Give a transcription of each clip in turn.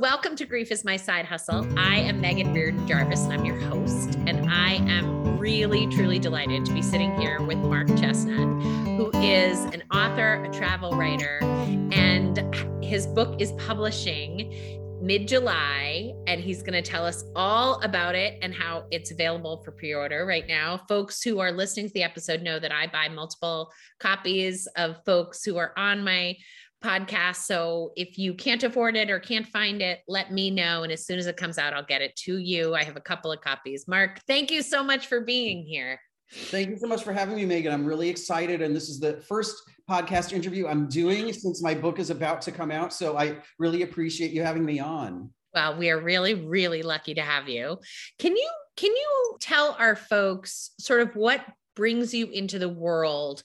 Welcome to Grief is My Side Hustle. I am Megan Reardon Jarvis and I'm your host. And I am really, truly delighted to be sitting here with Mark Chesnut, who is an author, a travel writer, and his book is publishing mid July. And he's going to tell us all about it and how it's available for pre order right now. Folks who are listening to the episode know that I buy multiple copies of folks who are on my podcast. So if you can't afford it or can't find it, let me know. And as soon as it comes out, I'll get it to you. I have a couple of copies. Mark, thank you so much for being here. Thank you so much for having me, Megan. I'm really excited. And this is the first podcast interview I'm doing since my book is about to come out. So I really appreciate you having me on. Well, we are really, really lucky to have you. Can you can you tell our folks sort of what brings you into the world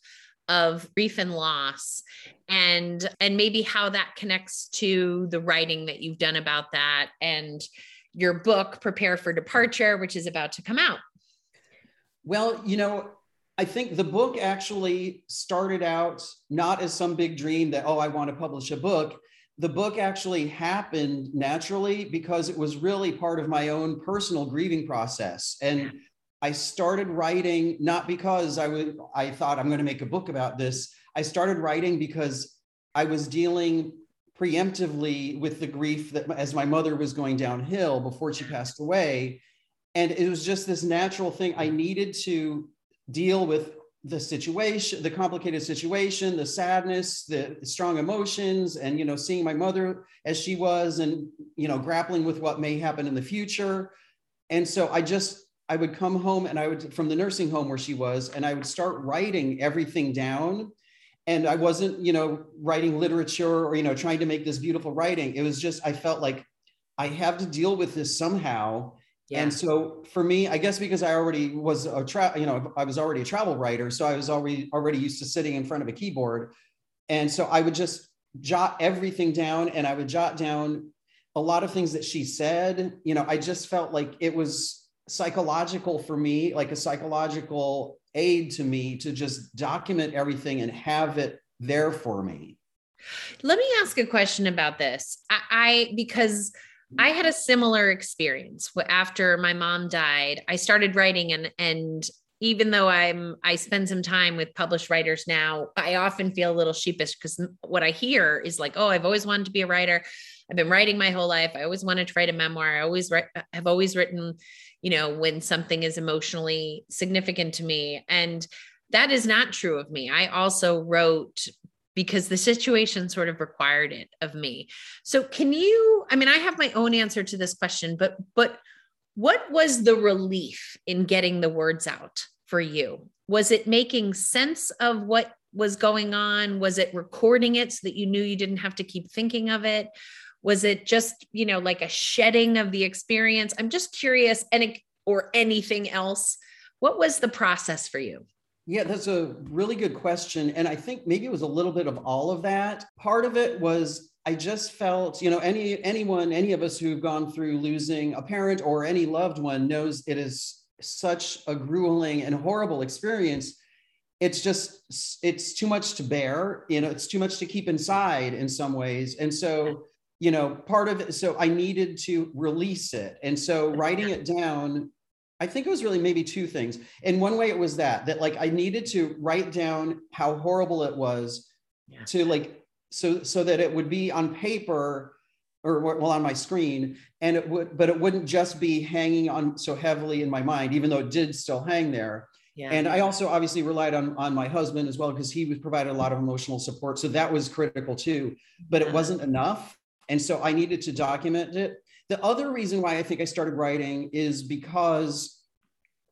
of grief and loss and and maybe how that connects to the writing that you've done about that and your book prepare for departure which is about to come out. Well you know i think the book actually started out not as some big dream that oh i want to publish a book. The book actually happened naturally because it was really part of my own personal grieving process. And I started writing not because I would I thought I'm going to make a book about this. I started writing because I was dealing preemptively with the grief that as my mother was going downhill before she passed away and it was just this natural thing I needed to deal with the situation the complicated situation the sadness the strong emotions and you know seeing my mother as she was and you know grappling with what may happen in the future and so I just I would come home and I would from the nursing home where she was, and I would start writing everything down. And I wasn't, you know, writing literature or, you know, trying to make this beautiful writing. It was just, I felt like I have to deal with this somehow. Yeah. And so for me, I guess because I already was a travel, you know, I was already a travel writer. So I was already already used to sitting in front of a keyboard. And so I would just jot everything down and I would jot down a lot of things that she said. You know, I just felt like it was psychological for me, like a psychological aid to me to just document everything and have it there for me. Let me ask a question about this. I, I because I had a similar experience after my mom died. I started writing and and even though I'm I spend some time with published writers now, I often feel a little sheepish because what I hear is like, "Oh, I've always wanted to be a writer. I've been writing my whole life. I always wanted to write a memoir. I always write, have always written, you know, when something is emotionally significant to me. And that is not true of me. I also wrote because the situation sort of required it of me. So can you I mean I have my own answer to this question but but what was the relief in getting the words out for you? Was it making sense of what was going on? Was it recording it so that you knew you didn't have to keep thinking of it? Was it just, you know, like a shedding of the experience? I'm just curious, and or anything else. What was the process for you? Yeah, that's a really good question. And I think maybe it was a little bit of all of that. Part of it was I just felt, you know, any anyone, any of us who've gone through losing a parent or any loved one knows it is such a grueling and horrible experience. It's just it's too much to bear, you know, it's too much to keep inside in some ways. And so you know, part of it. So I needed to release it. And so writing it down, I think it was really maybe two things. And one way, it was that, that like I needed to write down how horrible it was yeah. to like, so, so that it would be on paper or well on my screen and it would, but it wouldn't just be hanging on so heavily in my mind, even though it did still hang there. Yeah. And I also obviously relied on, on my husband as well because he was provided a lot of emotional support. So that was critical too, but it uh-huh. wasn't enough. And so I needed to document it. The other reason why I think I started writing is because,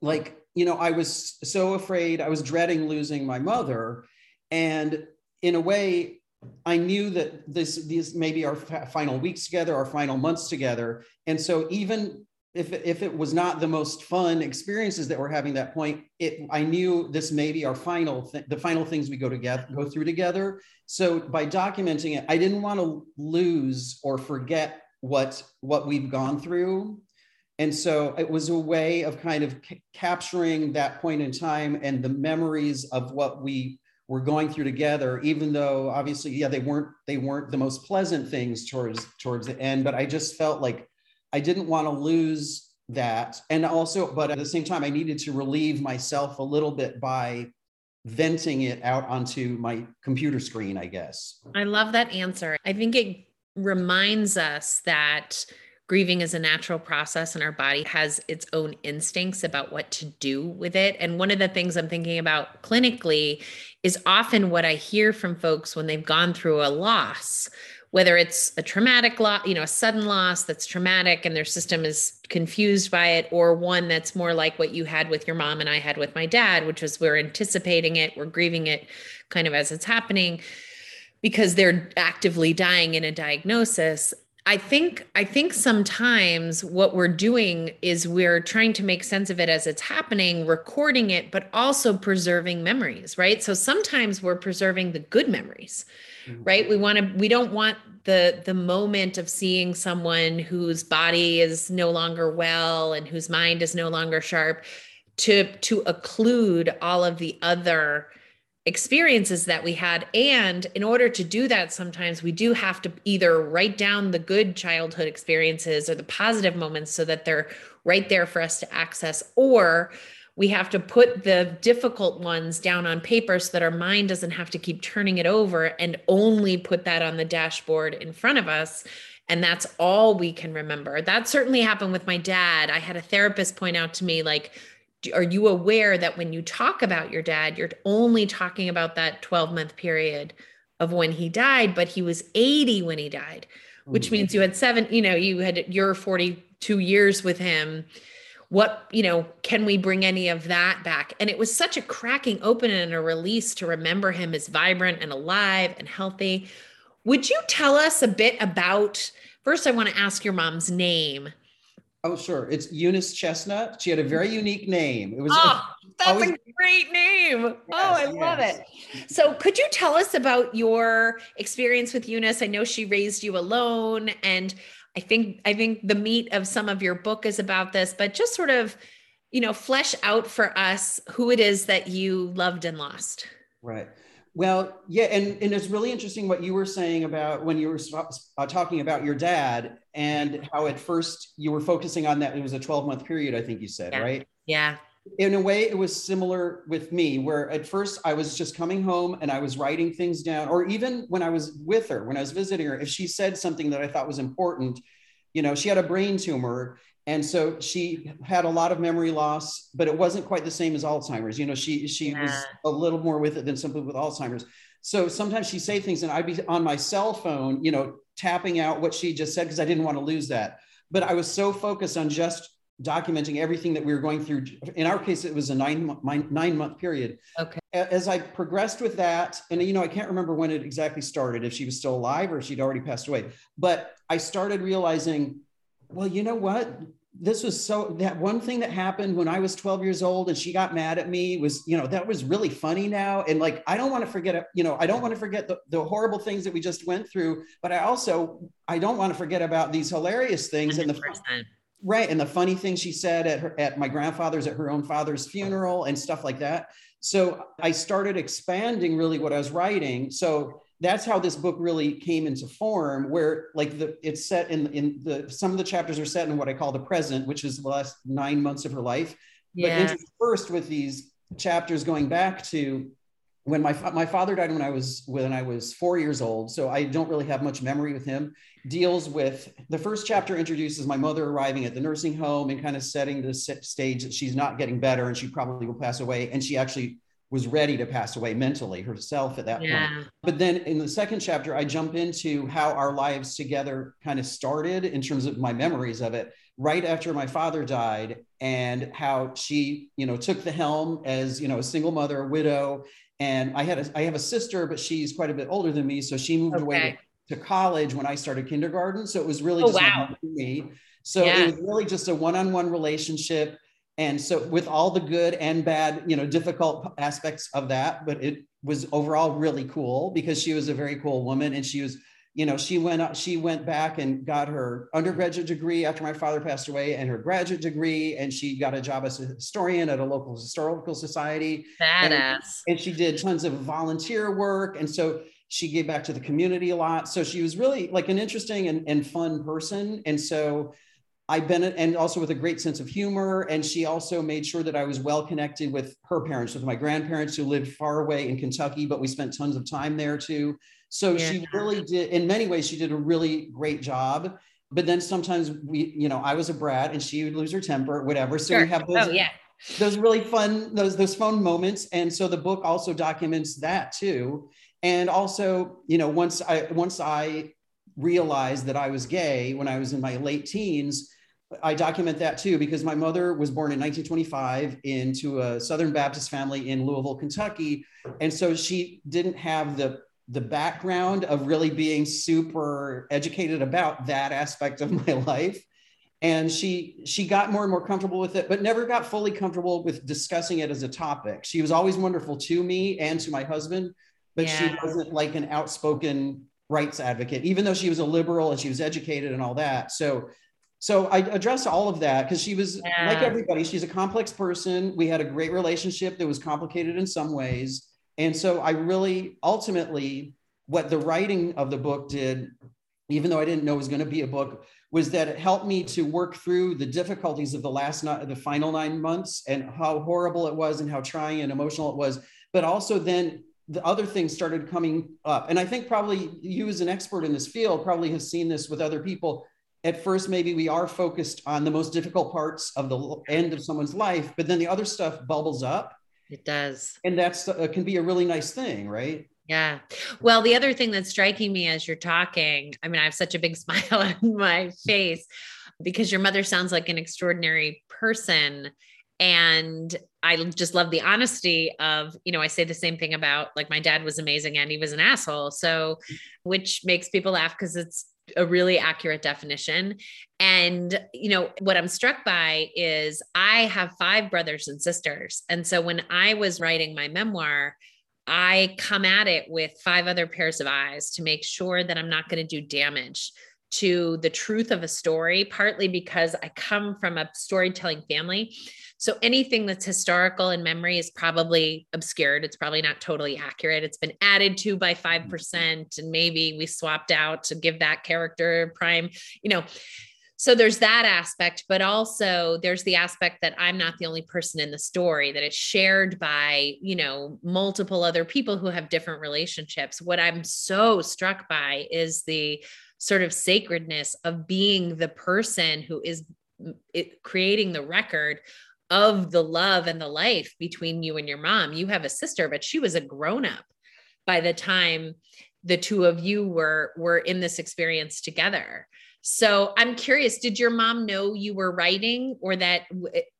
like, you know, I was so afraid, I was dreading losing my mother. And in a way, I knew that this these maybe our final weeks together, our final months together. And so even if, if it was not the most fun experiences that we're having that point, it I knew this may be our final th- the final things we go together go through together. So by documenting it, I didn't want to lose or forget what what we've gone through. And so it was a way of kind of c- capturing that point in time and the memories of what we were going through together even though obviously yeah they weren't they weren't the most pleasant things towards towards the end but i just felt like i didn't want to lose that. And also but at the same time i needed to relieve myself a little bit by venting it out onto my computer screen i guess. I love that answer. I think it reminds us that grieving is a natural process and our body has its own instincts about what to do with it. And one of the things I'm thinking about clinically is often what I hear from folks when they've gone through a loss, whether it's a traumatic loss, you know, a sudden loss that's traumatic and their system is confused by it, or one that's more like what you had with your mom and I had with my dad, which was we're anticipating it, we're grieving it kind of as it's happening because they're actively dying in a diagnosis I think I think sometimes what we're doing is we're trying to make sense of it as it's happening, recording it, but also preserving memories, right? So sometimes we're preserving the good memories, mm-hmm. right? We want to we don't want the the moment of seeing someone whose body is no longer well and whose mind is no longer sharp to to occlude all of the other experiences that we had. And in order to do that, sometimes we do have to either write down the good childhood experiences or the positive moments so that they're right there for us to access, or we have to put the difficult ones down on paper so that our mind doesn't have to keep turning it over and only put that on the dashboard in front of us. And that's all we can remember. That certainly happened with my dad. I had a therapist point out to me, like, are you aware that when you talk about your dad, you're only talking about that 12 month period of when he died, but he was 80 when he died, which means you had seven, you know, you had your 42 years with him. What, you know, can we bring any of that back? And it was such a cracking open and a release to remember him as vibrant and alive and healthy. Would you tell us a bit about? First, I want to ask your mom's name Oh, sure. It's Eunice Chesnut. She had a very mm-hmm. unique name. It was. Oh, that's always... a great name. Yes, oh, I yes. love it. So, could you tell us about your experience with Eunice? I know she raised you alone, and I think I think the meat of some of your book is about this. But just sort of, you know, flesh out for us who it is that you loved and lost. Right. Well, yeah, and, and it's really interesting what you were saying about when you were uh, talking about your dad and how at first you were focusing on that. It was a 12 month period, I think you said, yeah. right? Yeah. In a way, it was similar with me, where at first I was just coming home and I was writing things down, or even when I was with her, when I was visiting her, if she said something that I thought was important, you know, she had a brain tumor and so she had a lot of memory loss but it wasn't quite the same as alzheimer's. You know she she yeah. was a little more with it than somebody with alzheimer's. So sometimes she'd say things and i'd be on my cell phone you know tapping out what she just said because i didn't want to lose that. But i was so focused on just documenting everything that we were going through in our case it was a nine nine month period okay as i progressed with that and you know i can't remember when it exactly started if she was still alive or she'd already passed away but i started realizing well, you know what? This was so that one thing that happened when I was 12 years old and she got mad at me was, you know, that was really funny now. And like, I don't want to forget, you know, I don't want to forget the, the horrible things that we just went through, but I also, I don't want to forget about these hilarious things 100%. and the right and the funny thing she said at her at my grandfather's at her own father's funeral and stuff like that. So i started expanding really what i was writing. So that's how this book really came into form where like the it's set in in the some of the chapters are set in what i call the present which is the last nine months of her life. Yeah. but interspersed with these chapters going back to when my my father died when i was when i was four years old so i don't really have much memory with him deals with the first chapter introduces my mother arriving at the nursing home and kind of setting the stage that she's not getting better and she probably will pass away and she actually was ready to pass away mentally herself at that yeah. point. But then in the second chapter, I jump into how our lives together kind of started in terms of my memories of it right after my father died and how she, you know, took the helm as, you know, a single mother, a widow. And I had a, I have a sister, but she's quite a bit older than me. So she moved okay. away to, to, college when I started kindergarten. So it was really oh, just wow. me. So yeah. it was really just a one-on-one relationship and so with all the good and bad you know difficult aspects of that but it was overall really cool because she was a very cool woman and she was you know she went up she went back and got her undergraduate degree after my father passed away and her graduate degree and she got a job as a historian at a local historical society badass and, and she did tons of volunteer work and so she gave back to the community a lot so she was really like an interesting and, and fun person and so I've been, and also with a great sense of humor. And she also made sure that I was well connected with her parents, with my grandparents who lived far away in Kentucky, but we spent tons of time there too. So yeah. she really did, in many ways, she did a really great job. But then sometimes we, you know, I was a brat and she would lose her temper, whatever. So sure. we have oh, those, oh, yeah. those really fun, those, those fun moments. And so the book also documents that too. And also, you know, once I, once I realized that I was gay when I was in my late teens, I document that too because my mother was born in 1925 into a Southern Baptist family in Louisville, Kentucky, and so she didn't have the the background of really being super educated about that aspect of my life and she she got more and more comfortable with it but never got fully comfortable with discussing it as a topic she was always wonderful to me and to my husband but yeah. she wasn't like an outspoken rights advocate even though she was a liberal and she was educated and all that so so I addressed all of that because she was yeah. like everybody, she's a complex person. We had a great relationship that was complicated in some ways. And so I really ultimately, what the writing of the book did, even though I didn't know it was going to be a book, was that it helped me to work through the difficulties of the last, the final nine months and how horrible it was and how trying and emotional it was. But also then the other things started coming up. And I think probably you as an expert in this field probably have seen this with other people at first maybe we are focused on the most difficult parts of the end of someone's life but then the other stuff bubbles up it does. And that's uh, can be a really nice thing right? Yeah. Well the other thing that's striking me as you're talking i mean i have such a big smile on my face because your mother sounds like an extraordinary person. And i just love the honesty of you know i say the same thing about like my dad was amazing and he was an asshole. So which makes people laugh because it's a really accurate definition. And, you know, what I'm struck by is I have five brothers and sisters. And so when I was writing my memoir, I come at it with five other pairs of eyes to make sure that I'm not going to do damage to the truth of a story, partly because I come from a storytelling family. So anything that's historical in memory is probably obscured. It's probably not totally accurate. It's been added to by 5%, mm-hmm. and maybe we swapped out to give that character prime, you know. So there's that aspect, but also there's the aspect that I'm not the only person in the story, that it's shared by, you know, multiple other people who have different relationships. What I'm so struck by is the sort of sacredness of being the person who is creating the record of the love and the life between you and your mom. You have a sister, but she was a grown up by the time the two of you were were in this experience together. So I'm curious, did your mom know you were writing or that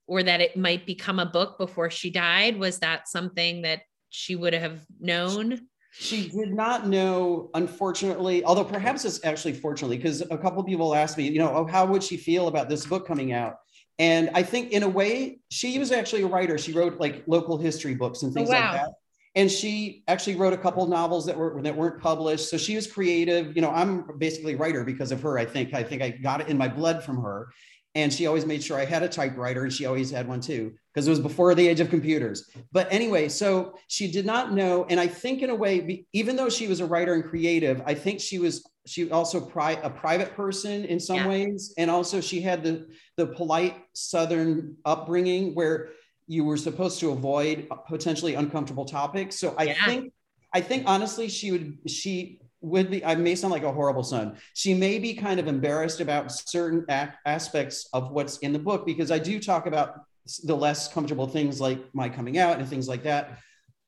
or that it might become a book before she died? Was that something that she would have known? She did not know, unfortunately, although perhaps it's actually fortunately, because a couple people asked me, you know, oh, how would she feel about this book coming out? And I think in a way, she was actually a writer. She wrote like local history books and oh, things oh, wow. like that. And she actually wrote a couple novels that were that weren't published. So she was creative. You know, I'm basically a writer because of her. I think I think I got it in my blood from her. And she always made sure I had a typewriter, and she always had one too because it was before the age of computers. But anyway, so she did not know. And I think, in a way, even though she was a writer and creative, I think she was she also pri- a private person in some yeah. ways. And also, she had the, the polite Southern upbringing where you were supposed to avoid potentially uncomfortable topics. So I yeah. think, I think honestly, she would, she would be, I may sound like a horrible son. She may be kind of embarrassed about certain a- aspects of what's in the book because I do talk about the less comfortable things like my coming out and things like that.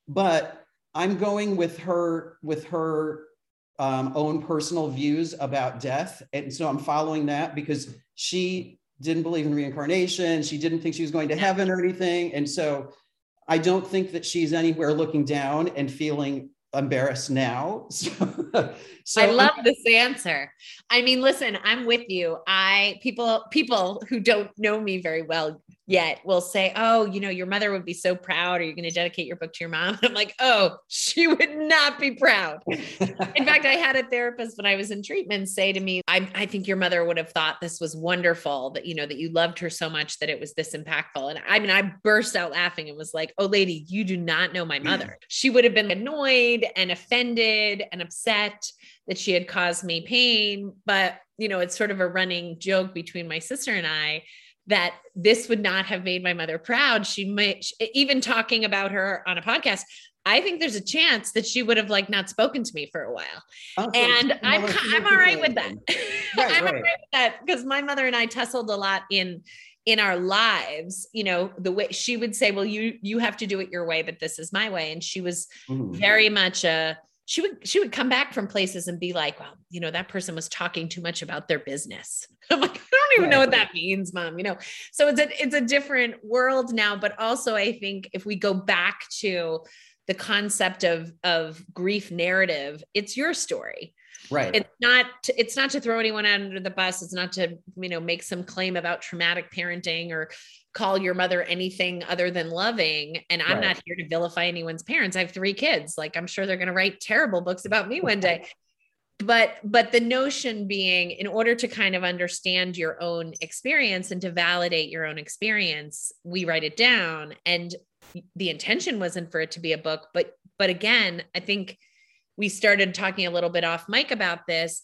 But I'm going with her with her um, own personal views about death, and so I'm following that because she didn't believe in reincarnation. She didn't think she was going to heaven or anything, and so I don't think that she's anywhere looking down and feeling embarrassed now. So, so I love this answer. I mean, listen, I'm with you. I people people who don't know me very well yet will say, Oh, you know, your mother would be so proud. Are you going to dedicate your book to your mom? I'm like, Oh, she would not be proud. in fact, I had a therapist when I was in treatment say to me, I, I think your mother would have thought this was wonderful that, you know, that you loved her so much that it was this impactful. And I mean, I burst out laughing and was like, Oh, lady, you do not know my mother. She would have been annoyed and offended and upset that she had caused me pain. But, you know, it's sort of a running joke between my sister and I that this would not have made my mother proud. She might, even talking about her on a podcast, I think there's a chance that she would have like not spoken to me for a while. Oh, and I'm, I'm all right with that. Right, I'm right. all right with that because my mother and I tussled a lot in in our lives you know the way she would say well you you have to do it your way but this is my way and she was mm-hmm. very much a she would she would come back from places and be like, well, you know, that person was talking too much about their business. I'm like, I don't even know what that means, mom. You know, so it's a it's a different world now. But also, I think if we go back to the concept of of grief narrative, it's your story. Right. It's not to, it's not to throw anyone out under the bus. It's not to, you know, make some claim about traumatic parenting or call your mother anything other than loving. And I'm right. not here to vilify anyone's parents. I have three kids. Like I'm sure they're going to write terrible books about me one day. but but the notion being in order to kind of understand your own experience and to validate your own experience we write it down and the intention wasn't for it to be a book but but again i think we started talking a little bit off mic about this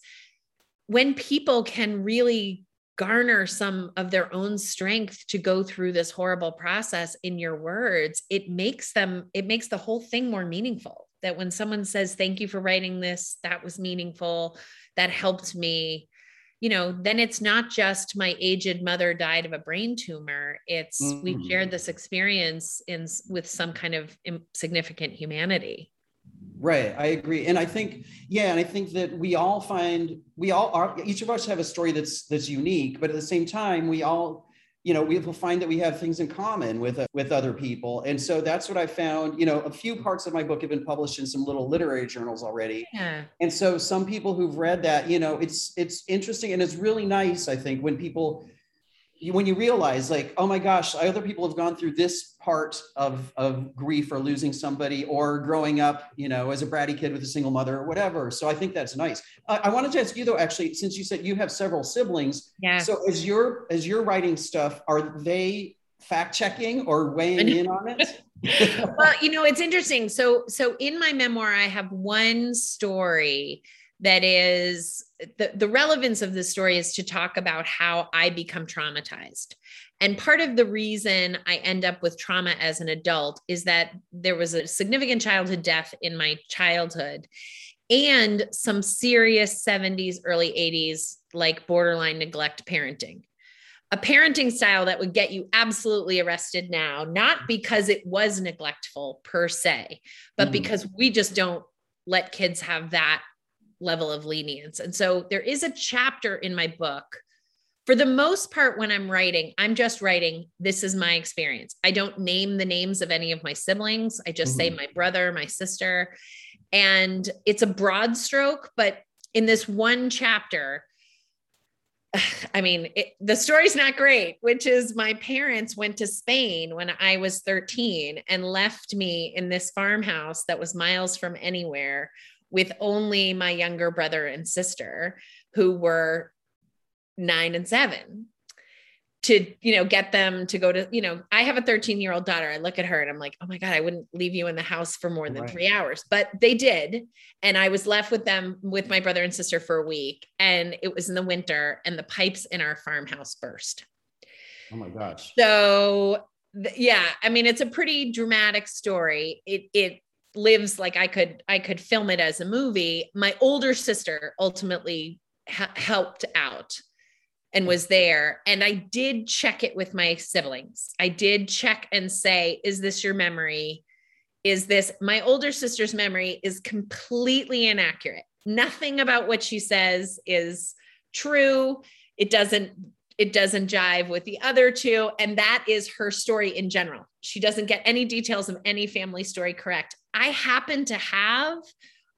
when people can really garner some of their own strength to go through this horrible process in your words it makes them it makes the whole thing more meaningful. That when someone says thank you for writing this. That was meaningful. That helped me. You know then it's not just my aged mother died of a brain tumor. It's mm-hmm. we've shared this experience in with some kind of significant humanity Right, I agree, and I think yeah, and I think that we all find we all are each of us have a story that's that's unique, but at the same time, we all you know we will find that we have things in common with uh, with other people, and so that's what I found. You know, a few parts of my book have been published in some little literary journals already, yeah. and so some people who've read that, you know, it's it's interesting and it's really nice. I think when people when you realize like oh my gosh other people have gone through this part of, of grief or losing somebody or growing up you know as a bratty kid with a single mother or whatever. So i think that's nice. Uh, i wanted to ask you though actually since you said you have several siblings yeah so as you're as you're writing stuff are they fact checking or weighing in on it? Well you know it's interesting. So so in my memoir i have one story that is the, the relevance of the story is to talk about how I become traumatized. And part of the reason I end up with trauma as an adult is that there was a significant childhood death in my childhood and some serious 70s, early 80s, like borderline neglect parenting. A parenting style that would get you absolutely arrested now, not because it was neglectful per se, but mm. because we just don't let kids have that level of lenience. And so there is a chapter in my book. For the most part, when I'm writing, I'm just writing, this is my experience. I don't name the names of any of my siblings. I just mm-hmm. say my brother, my sister. And it's a broad stroke, but in this one chapter, I mean, it, the story's not great, which is my parents went to Spain when I was 13 and left me in this farmhouse that was miles from anywhere with only my younger brother and sister who were nine and seven to you know get them to go to you know i have a 13 year old daughter. I look at her and i'm like oh my god i wouldn't leave you in the house for more than right. three hours. But they did. And i was left with them with my brother and sister for a week. And it was in the winter and the pipes in our farmhouse burst. Oh my gosh. So yeah i mean it's a pretty dramatic story. It it lives like I could I could film it as a movie. My older sister ultimately ha- helped out and was there and I did check it with my siblings. I did check and say is this your memory? Is this my older sister's memory is completely inaccurate. Nothing about what she says is true. It doesn't it doesn't jive with the other two. And that is her story in general. She doesn't get any details of any family story correct. I happen to have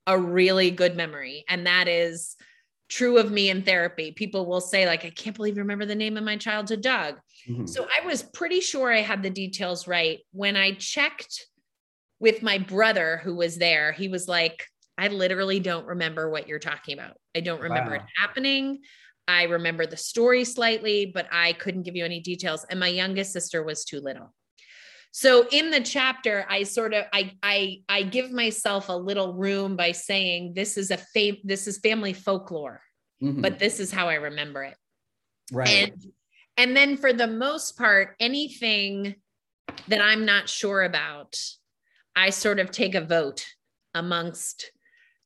a really good memory, and that is true of me in therapy. People will say, like, I can't believe you remember the name of my childhood dog. Mm-hmm. So I was pretty sure I had the details right. When I checked with my brother who was there, he was like, I literally don't remember what you're talking about. I don't remember wow. it happening. I remember the story slightly, but I couldn't give you any details. And my youngest sister was too little. So in the chapter, I sort of I I I give myself a little room by saying this is a fam- this is family folklore, mm-hmm. but this is how I remember it. Right. And and then for the most part, anything that I'm not sure about, I sort of take a vote amongst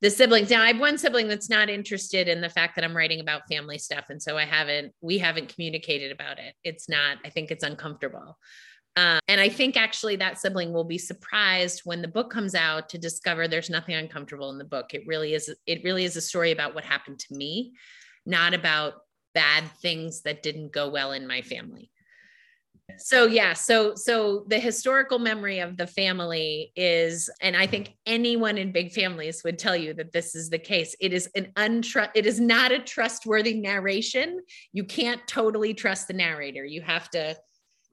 the siblings. Now I have one sibling that's not interested in the fact that I'm writing about family stuff. And so I haven't, we haven't communicated about it. It's not, I think it's uncomfortable. Uh, and I think actually that sibling will be surprised when the book comes out to discover there's nothing uncomfortable in the book. It really is, it really is a story about what happened to me, not about bad things that didn't go well in my family so yeah so so the historical memory of the family is and i think anyone in big families would tell you that this is the case. It is an untrust it is not a trustworthy narration. You can't totally trust the narrator. You have to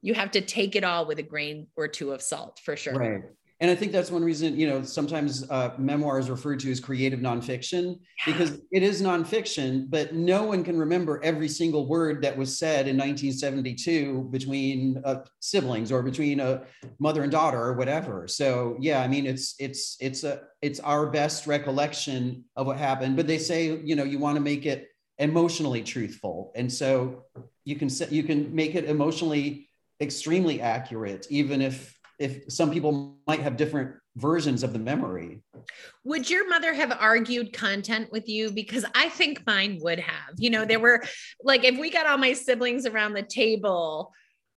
you have to take it all with a grain or two of salt for sure. Right and I think that's one reason, you know, sometimes uh, memoir is referred to as creative nonfiction because it is nonfiction, but no one can remember every single word that was said in 1972 between uh, siblings or between a mother and daughter or whatever. So yeah, I mean, it's it's it's a it's our best recollection of what happened. But they say, you know, you want to make it emotionally truthful, and so you can you can make it emotionally extremely accurate, even if if some people might have different versions of the memory. Would your mother have argued content with you? Because I think mine would have. You know, there were like, if we got all my siblings around the table,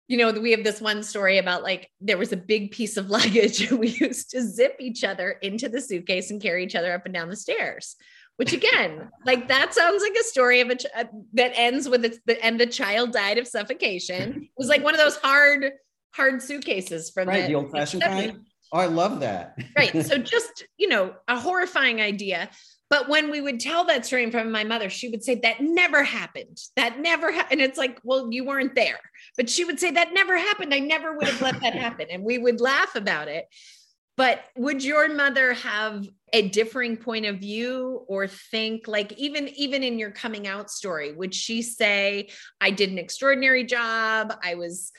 you know, we have this one story about like there was a big piece of luggage and we used to zip each other into the suitcase and carry each other up and down the stairs. Which again, like that sounds like a story of a ch- uh, that ends with it's the and the child died of suffocation. It was like one of those hard hard suitcases from right, the, the old fashioned kind. Oh, I love that. right. So just, you know, a horrifying idea. But when we would tell that story from my mother, she would say that never happened. That never happened. And it's like, well, you weren't there. But she would say that never happened. I never would have let that happen. And we would laugh about it. But would your mother have a differing point of view or think like even even in your coming out story, would she say, I did an extraordinary job? I was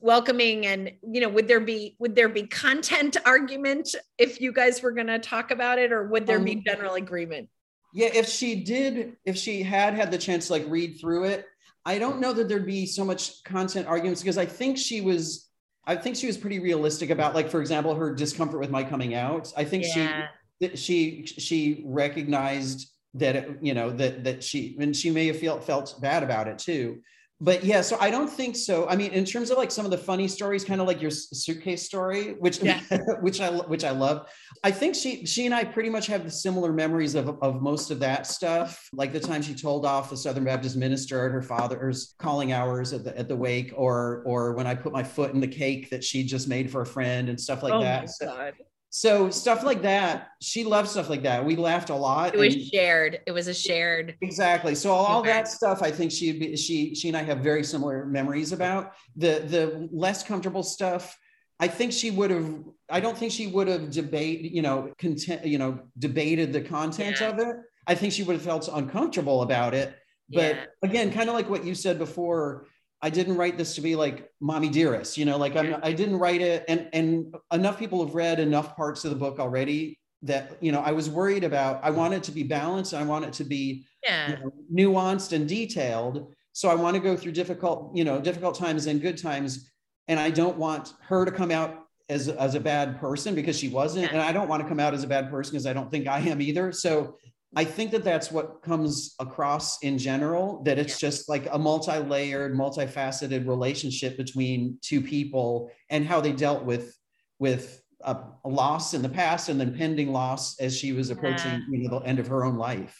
welcoming and you know would there be would there be content argument if you guys were going to talk about it or would there um, be general agreement? yeah if she did if she had had the chance to like read through it i don't know that there'd be so much content arguments because i think she was i think she was pretty realistic about like for example her discomfort with my coming out. I think yeah. she she she recognized that it, you know that that she and she may have felt felt bad about it too but yeah, so I don't think so. I mean, in terms of like some of the funny stories, kind of like your suitcase story, which yeah. which I which I love. I think she she and I pretty much have the similar memories of of most of that stuff. Like the time she told off the Southern Baptist minister at her father's calling hours at the at the wake, or or when I put my foot in the cake that she just made for a friend and stuff like oh that. So, so stuff like that she loved stuff like that. We laughed a lot it was shared. It was a shared exactly. So all, that stuff i think she'd be she she and i have very similar memories about. The the less comfortable stuff i think she would have i don't think she would have debate you know content you know debated the content yeah. of it. I think she would have felt uncomfortable about it. But yeah. again kind of like what you said before I didn't write this to be like mommy dearest, you know, like I'm, I didn't write it. And, and enough people have read enough parts of the book already that, you know, I was worried about, I want it to be balanced. I want it to be yeah. you know, nuanced and detailed. So I want to go through difficult, you know, difficult times and good times. And I don't want her to come out as, as a bad person because she wasn't. Yeah. And I don't want to come out as a bad person because I don't think I am either. So I think that that's what comes across in general, that it's yeah. just like a multi layered, multifaceted relationship between two people and how they dealt with, with a, a, loss in the past and then pending loss as she was approaching yeah. you know, the end of her own life.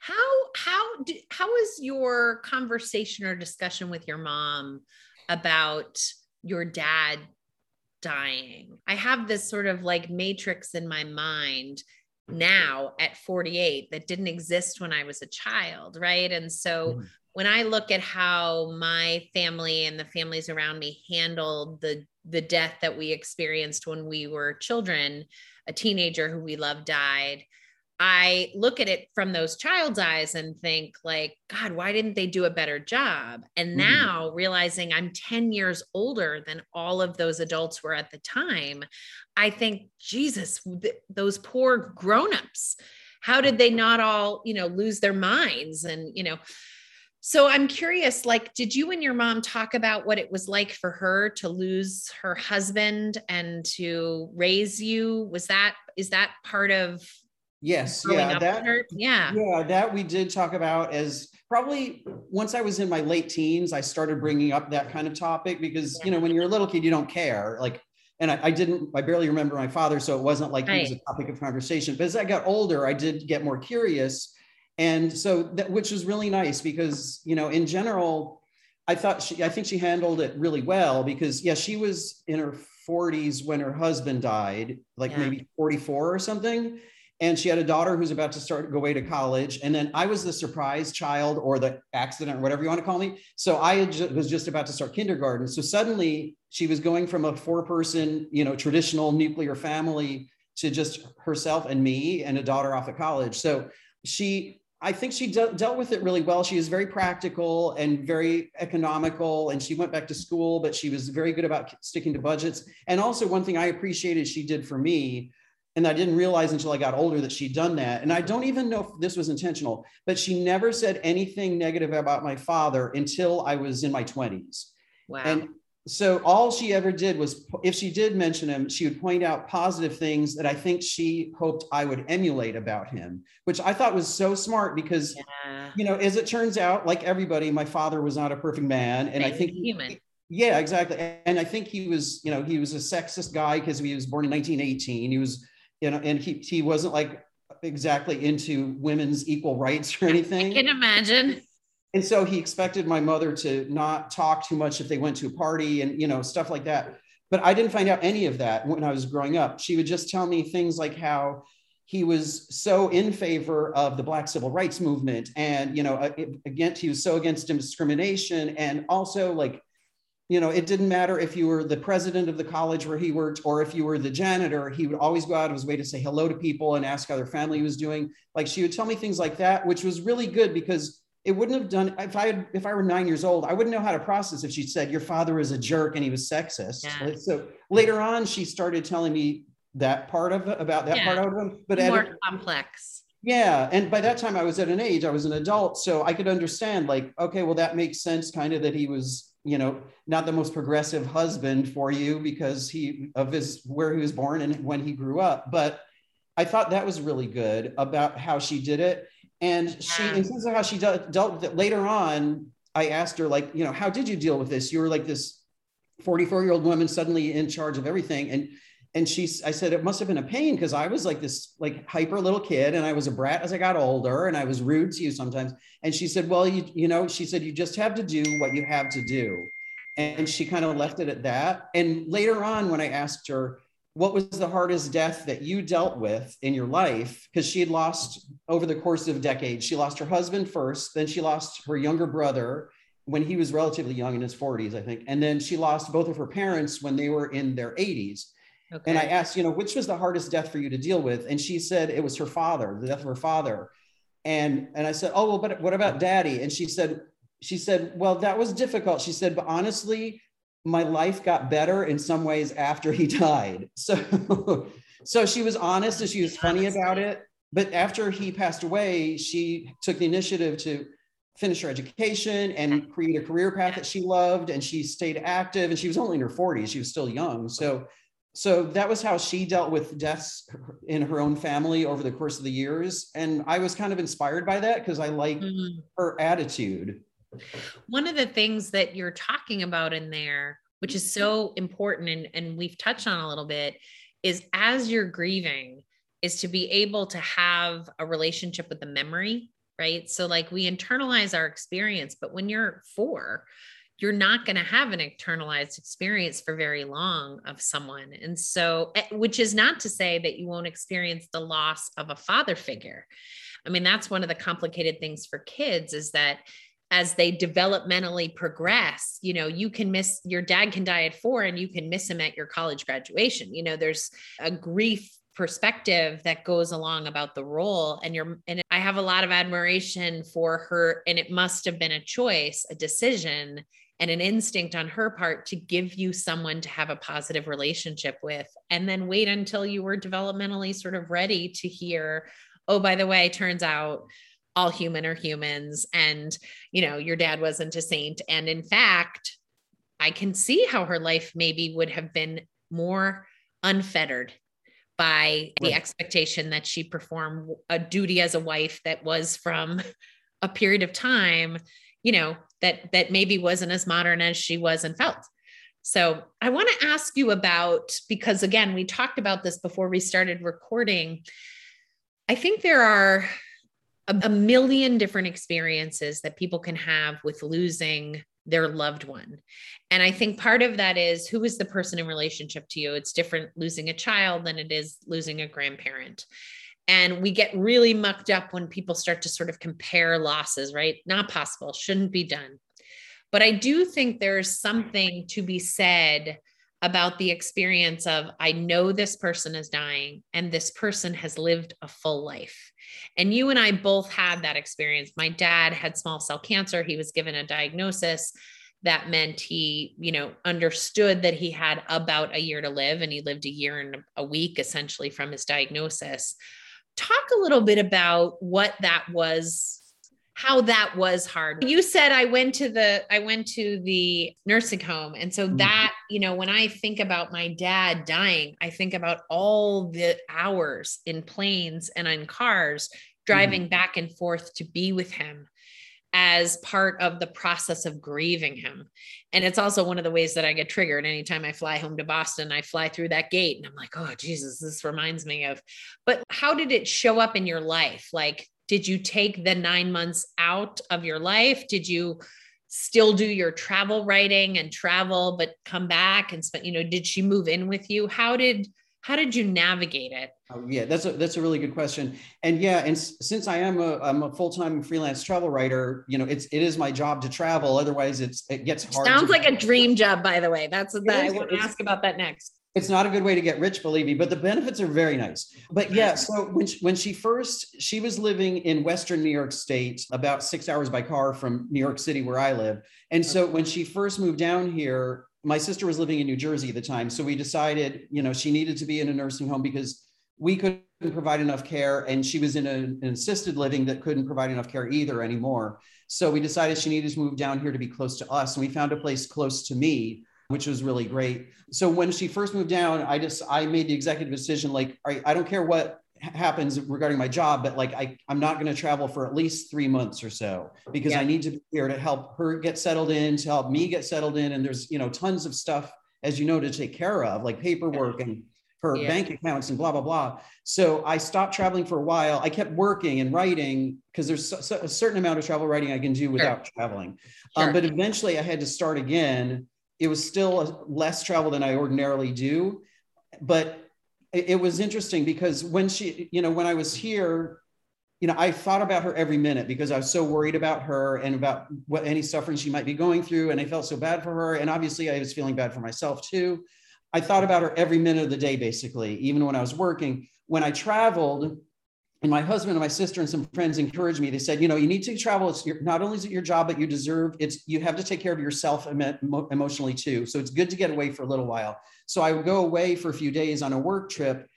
How, how, do, how was your conversation or discussion with your mom about your dad dying? I have this sort of like matrix in my mind now at 48 that didn't exist when I was a child, right? And so mm. when I look at how my family and the families around me handled the the death that we experienced when we were children, a teenager who we loved died, I look at it from those child's eyes and think like, God, why didn't they do a better job? And mm-hmm. now realizing I'm 10 years older than all of those adults were at the time, I think, Jesus, th- those poor grown-ups, how did they not all, you know, lose their minds? And, you know, so I'm curious, like, did you and your mom talk about what it was like for her to lose her husband and to raise you? Was that, is that part of Yes, yeah, that, yeah, yeah, that we did talk about as probably once I was in my late teens, I started bringing up that kind of topic because yeah. you know when you're a little kid, you don't care. Like, and I, I, didn't, I barely remember my father, so it wasn't like right. it was a topic of conversation. But as I got older, I did get more curious, and so that which was really nice because you know in general, I thought she, I think she handled it really well because yeah, she was in her 40s when her husband died, like yeah. maybe 44 or something and she had a daughter who's about to start go away to college and then i was the surprise child or the accident or whatever you want to call me so i ju- was just about to start kindergarten so suddenly she was going from a four person you know traditional nuclear family to just herself and me and a daughter off at college so she I think she de- dealt with it really well. She was very practical and very economical, and she went back to school, but she was very good about sticking to budgets. And also, one thing I appreciated she did for me and I didn't realize until I got older that she'd done that. And I don't even know if this was intentional, but she never said anything negative about my father until I was in my 20s. Wow. And so all she ever did was, if she did mention him, she would point out positive things that I think she hoped I would emulate about him, which I thought was so smart because, yeah. you know, as it turns out, like everybody, my father was not a perfect man. And I think human. Yeah, exactly. And I think he was, you know, he was a sexist guy because he was born in 1918. He was you know, and he he wasn't like exactly into women's equal rights or anything. I can imagine. And so he expected my mother to not talk too much if they went to a party and you know stuff like that. But I didn't find out any of that when I was growing up. She would just tell me things like how he was so in favor of the black civil rights movement and you know against he was so against discrimination and also like you know, it didn't matter if you were the president of the college where he worked or if you were the janitor, he would always go out of his way to say hello to people and ask how their family was doing. Like she would tell me things like that, which was really good because it wouldn't have done if I had if I were nine years old, I wouldn't know how to process if she said your father was a jerk and he was sexist. Yeah. So later on, she started telling me that part of about that yeah. part of him, but more complex. Yeah, and by that time I was at an age I was an adult, so I could understand like okay, well that makes sense, kind of that he was you know not the most progressive husband for you because he of his where he was born and when he grew up. But i thought that was really good about how she did it. And she in terms of how she dealt, dealt with it. Later on i asked her like you know how did you deal with this? You were like this 44 year old woman suddenly in charge of everything. And and she i said it must have been a pain because i was like this like hyper little kid and i was a brat as i got older and i was rude to you sometimes. And she said well you you know she said you just have to do what you have to do. And she kind of left it at that. And later on when i asked her what was the hardest death that you dealt with in your life? Because she had lost over the course of decades she lost her husband first then she lost her younger brother when he was relatively young in his 40s i think and then she lost both of her parents when they were in their 80s Okay. And I asked, you know, which was the hardest death for you to deal with? And she said it was her father, the death of her father. And and I said, oh well, but what about daddy? And she said, she said, well, that was difficult. She said, but honestly, my life got better in some ways after he died. So so she was honest and she was funny about it. But after he passed away, she took the initiative to finish her education and create a career path that she loved. And she stayed active. And she was only in her 40s. She was still young. So so that was how she dealt with deaths in her own family over the course of the years. And i was kind of inspired by that because i like mm-hmm. her attitude. One of the things that you're talking about in there which is so important and, and we've touched on a little bit is as you're grieving is to be able to have a relationship with the memory right? So like we internalize our experience but when you're four you're not going to have an internalized experience for very long of someone. And so, eh, which is not to say that you won't experience the loss of a father figure. I mean, that's one of the complicated things for kids is that as they developmentally progress, you know, you can miss your dad can die at four and you can miss him at your college graduation. You know, there's a grief perspective that goes along about the role and you're and I have a lot of admiration for her and it must have been a choice, a decision and an instinct on her part to give you someone to have a positive relationship with and then wait until you were developmentally sort of ready to hear oh by the way turns out all human are humans and you know your dad wasn't a saint and in fact i can see how her life maybe would have been more unfettered by the right. expectation that she perform a duty as a wife that was from a period of time you know that that maybe wasn't as modern as she was and felt so i want to ask you about because again we talked about this before we started recording i think there are a, a million different experiences that people can have with losing their loved one. And I think part of that is who is the person in relationship to you? It's different losing a child than it is losing a grandparent. And we get really mucked up when people start to sort of compare losses, right? Not possible, shouldn't be done. But I do think there's something to be said about the experience of I know this person is dying and this person has lived a full life. And you and I both had that experience. My dad had small cell cancer. He was given a diagnosis that meant he, you know, understood that he had about a year to live and he lived a year and a week essentially from his diagnosis. Talk a little bit about what that was how that was hard. You said I went to the I went to the nursing home and so mm-hmm. that, you know, when I think about my dad dying, I think about all the hours in planes and on cars driving mm-hmm. back and forth to be with him as part of the process of grieving him. And it's also one of the ways that I get triggered anytime I fly home to Boston. I fly through that gate and I'm like, oh, Jesus, this reminds me of. But how did it show up in your life? Like, did you take the nine months out of your life? Did you still do your travel writing and travel, but come back and spend, you know, did she move in with you? How did, how did you navigate it? Oh, yeah, that's a that's a really good question. And yeah, and since I am a I'm a full time freelance travel writer, you know, it's it is my job to travel. Otherwise, it's it gets hard. Sounds like a dream job, by the way. That's that, I want to ask about that next it's not a good way to get rich believe me but the benefits are very nice but yeah so when she, when she first she was living in western new york state about six hours by car from new york city where i live and so when she first moved down here my sister was living in new jersey at the time so we decided you know she needed to be in a nursing home because we couldn't provide enough care and she was in a, an assisted living that couldn't provide enough care either anymore so we decided she needed to move down here to be close to us and we found a place close to me which was really great. So when she first moved down, I just I made the executive decision like I, I don't care what happens regarding my job, but like I, I'm not going to travel for at least three months or so because yeah. I need to be here to help her get settled in, to help me get settled in. And there's, you know, tons of stuff, as you know, to take care of, like paperwork and her yeah. bank accounts and blah, blah, blah. So I stopped traveling for a while. I kept working and writing because there's a certain amount of travel writing I can do without sure. traveling. Um, sure. Um, but eventually I had to start again it was still less travel than I ordinarily do, but it, was interesting because when she, you know, when I was here, you know, I thought about her every minute because I was so worried about her and about what any suffering she might be going through. And I felt so bad for her. And obviously, I was feeling bad for myself too. I thought about her every minute of the day, basically, even when I was working. When I traveled, and my husband and my sister and some friends encouraged me. They said, you know, you need to travel. It's your, not only is it your job, but you deserve it's you have to take care of yourself emo- emotionally too. So it's good to get away for a little while. So I would go away for a few days on a work trip,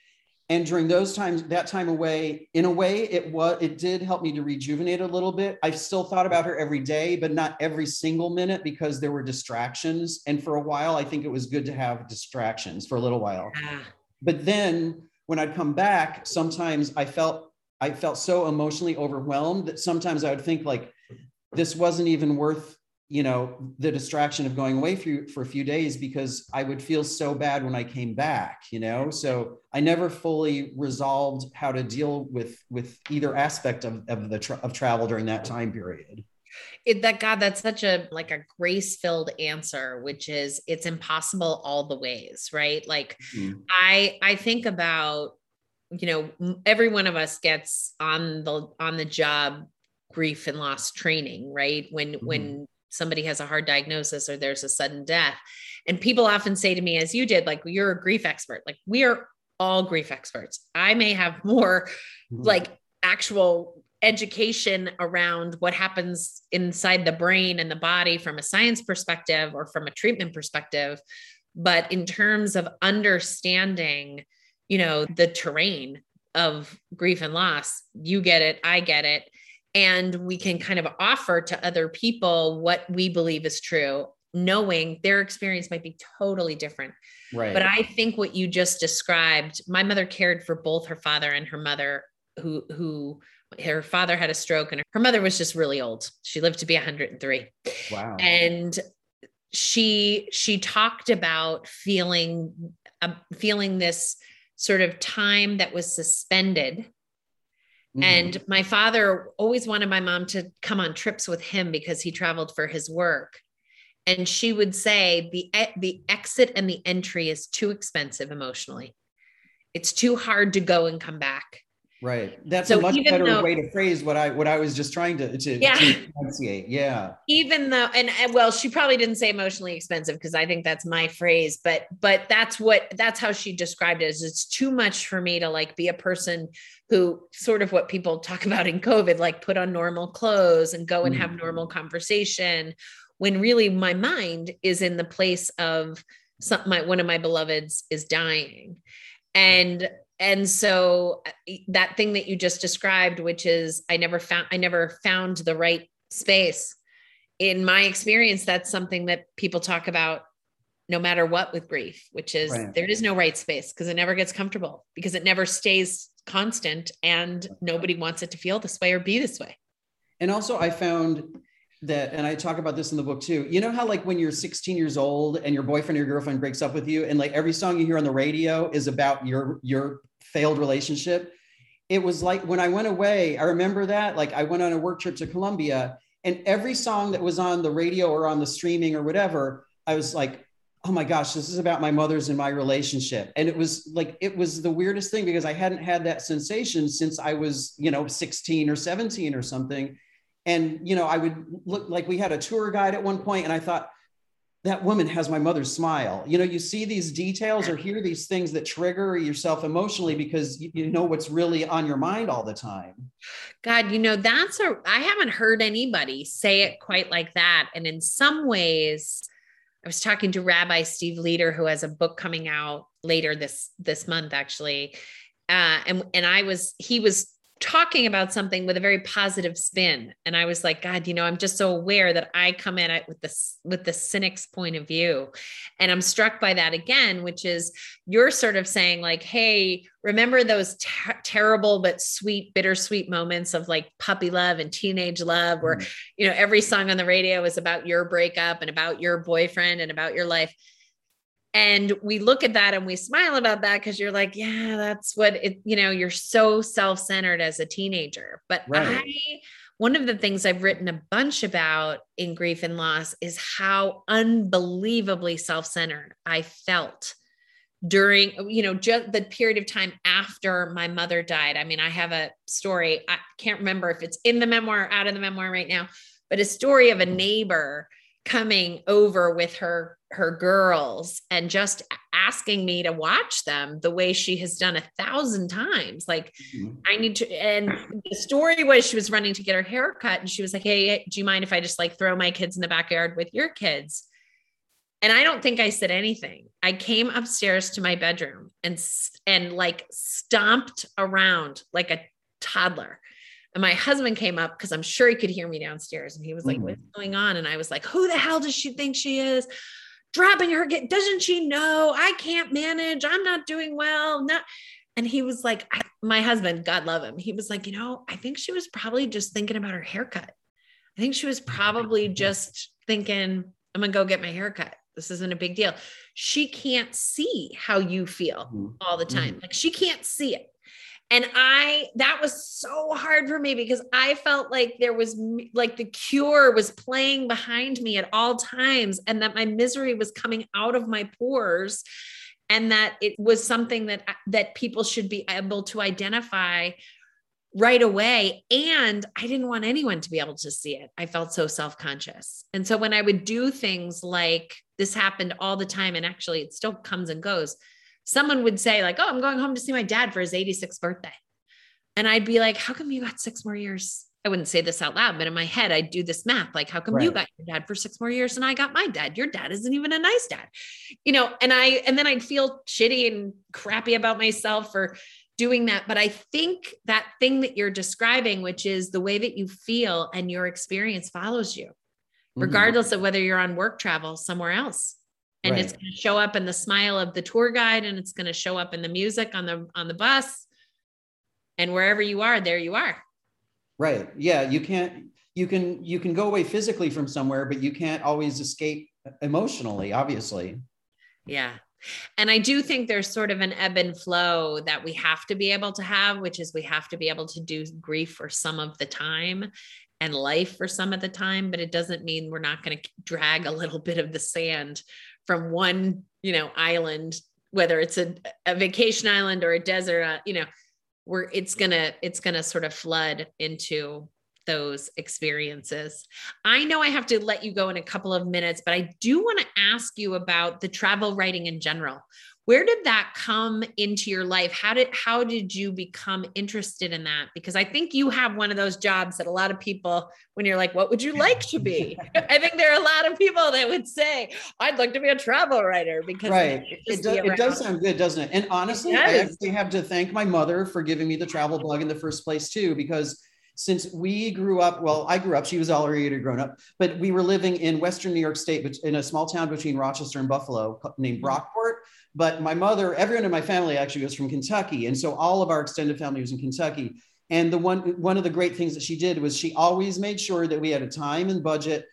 and during those times, that time away, in a way, it was it did help me to rejuvenate a little bit. I still thought about her every day, but not every single minute because there were distractions. And for a while, I think it was good to have distractions for a little while. Ah. But then when I'd come back, sometimes I felt I felt so emotionally overwhelmed that sometimes I would think like this wasn't even worth you know the distraction of going away for, for a few days because i would feel so bad when i came back you know so i never fully resolved how to deal with with either aspect of, of the tra- of travel during that time period It, that God, that's such a like a grace-filled answer, which is it's impossible all the ways, right? Like mm-hmm. I I think about, you know, every one of us gets on the on the job grief and loss training, right? When mm-hmm. when somebody has a hard diagnosis or there's a sudden death. And people often say to me, as you did, like, you're a grief expert. Like, we are all grief experts. I may have more mm-hmm. like actual education around what happens inside the brain and the body from a science perspective or from a treatment perspective. But in terms of understanding, you know, the terrain of grief and loss, you get it, I get it. And we can kind of offer to other people what we believe is true knowing their experience might be totally different. Right. But I think what you just described, my mother cared for both her father and her mother who who her father had a stroke and her mother was just really old. She lived to be 103. Wow. And she she talked about feeling uh, feeling this sort of time that was suspended Mm-hmm. And my father always wanted my mom to come on trips with him because he traveled for his work. And she would say the the exit and the entry is too expensive emotionally. It's too hard to go and come back right. That's so a much better though, way to phrase what i what i was just trying to to, yeah. to enunciate. Yeah. Even though and, and well she probably didn't say emotionally expensive because i think that's my phrase but but that's what that's how she described it is it's too much for me to like be a person who sort of what people talk about in covid like put on normal clothes and go and mm. have normal conversation when really my mind is in the place of some, my one of my beloveds is dying. And and so uh, that thing that you just described which is i never found i never found the right space. In my experience that's something that people talk about no matter what with grief which is right. there is no right space because it never gets comfortable because it never stays constant and nobody wants it to feel this way or be this way. And also i found that and i talk about this in the book too you know how like when you're 16 years old and your boyfriend or your girlfriend breaks up with you and like every song you hear on the radio is about your your failed relationship. It was like when i went away i remember that like i went on a work trip to colombia and every song that was on the radio or on the streaming or whatever i was like oh my gosh this is about my mother's and my relationship. And it was like it was the weirdest thing because i hadn't had that sensation since i was you know 16 or 17 or something. And, you know, I would look like we had a tour guide at one point and I thought, that woman has my mother's smile. You know, you see these details or hear these things that trigger yourself emotionally because you, you, know what's really on your mind all the time. God, you know, that's a, I haven't heard anybody say it quite like that. And in some ways, I was talking to Rabbi Steve Leder, who has a book coming out later this, this month, actually. Uh, and, and I was, he was talking about something with a very positive spin. And i was like god you know i'm just so aware that i come at it with this with the cynic's point of view. And i'm struck by that again which is you're sort of saying like hey remember those ter- terrible but sweet bittersweet moments of like puppy love and teenage love where mm. you know every song on the radio is about your breakup and about your boyfriend and about your life and we look at that and we smile about that because you're like yeah that's what it you know you're so self-centered as a teenager but right. i one of the things i've written a bunch about in grief and loss is how unbelievably self-centered i felt during you know just the period of time after my mother died i mean i have a story i can't remember if it's in the memoir or out of the memoir right now but a story of a neighbor coming over with her her girls and just asking me to watch them the way she has done a thousand times like mm-hmm. i need to and the story was she was running to get her hair cut and she was like hey do you mind if i just like throw my kids in the backyard with your kids and i don't think i said anything i came upstairs to my bedroom and and like stomped around like a toddler and my husband came up because I'm sure he could hear me downstairs and he was like, mm. What's going on? And I was like, Who the hell does she think she is? Dropping her, get, doesn't she know I can't manage? I'm not doing well. Not. And he was like, My husband, God love him, he was like, You know, I think she was probably just thinking about her haircut. I think she was probably just thinking, I'm going to go get my haircut. This isn't a big deal. She can't see how you feel mm-hmm. all the time. Mm-hmm. Like she can't see it. And I, that was so hard for me because I felt like there was like the cure was playing behind me at all times and that my misery was coming out of my pores and that it was something that uh, that people should be able to identify right away. And i didn't want anyone to be able to see it. I felt so self-conscious. And so when i would do things like this happened all the time and actually it still comes and goes someone would say like oh i'm going home to see my dad for his 86th birthday and i'd be like how come you got six more years i wouldn't say this out loud but in my head i'd do this math like how come right. you got your dad for six more years and i got my dad your dad isn't even a nice dad you know and i and then i'd feel shitty and crappy about myself for doing that. But I think that thing that you're describing, which is the way that you feel and your experience follows you, mm-hmm. regardless of whether you're on work travel somewhere else. And right. it's going to show up in the smile of the tour guide and it's going to show up in the music on the on the bus. And wherever you are, there you are. Right. Yeah. You can't you can you can go away physically from somewhere, but you can't always escape emotionally, obviously. Yeah. And I do think there's sort of an ebb and flow that we have to be able to have, which is we have to be able to do grief for some of the time and life for some of the time, but it doesn't mean we're not going to drag a little bit of the sand from one, you know, island, whether it's a, a vacation island or a desert, uh, you know, where it's to, it's to sort of flood into those experiences. I know I have to let you go in a couple of minutes, but I do want to ask you about the travel writing in general. Where did that come into your life? How did how did you become interested in that? Because I think you have one of those jobs that a lot of people when you're like, what would you like to be? I think there are a lot of people that would say, I'd like to be a travel writer because right. It, do, it does sound good, doesn't it? And honestly, I actually have to thank my mother for giving me the travel bug in the first place too, because since we grew up, well, I grew up, she was already grown up, but we were living in Western New York State in a small town between Rochester and Buffalo named mm-hmm. Brockport. But my mother, everyone in my family actually was from Kentucky. And so all of our extended family was in Kentucky. And the one, one of the great things that she did was she always made sure that we had a time and budget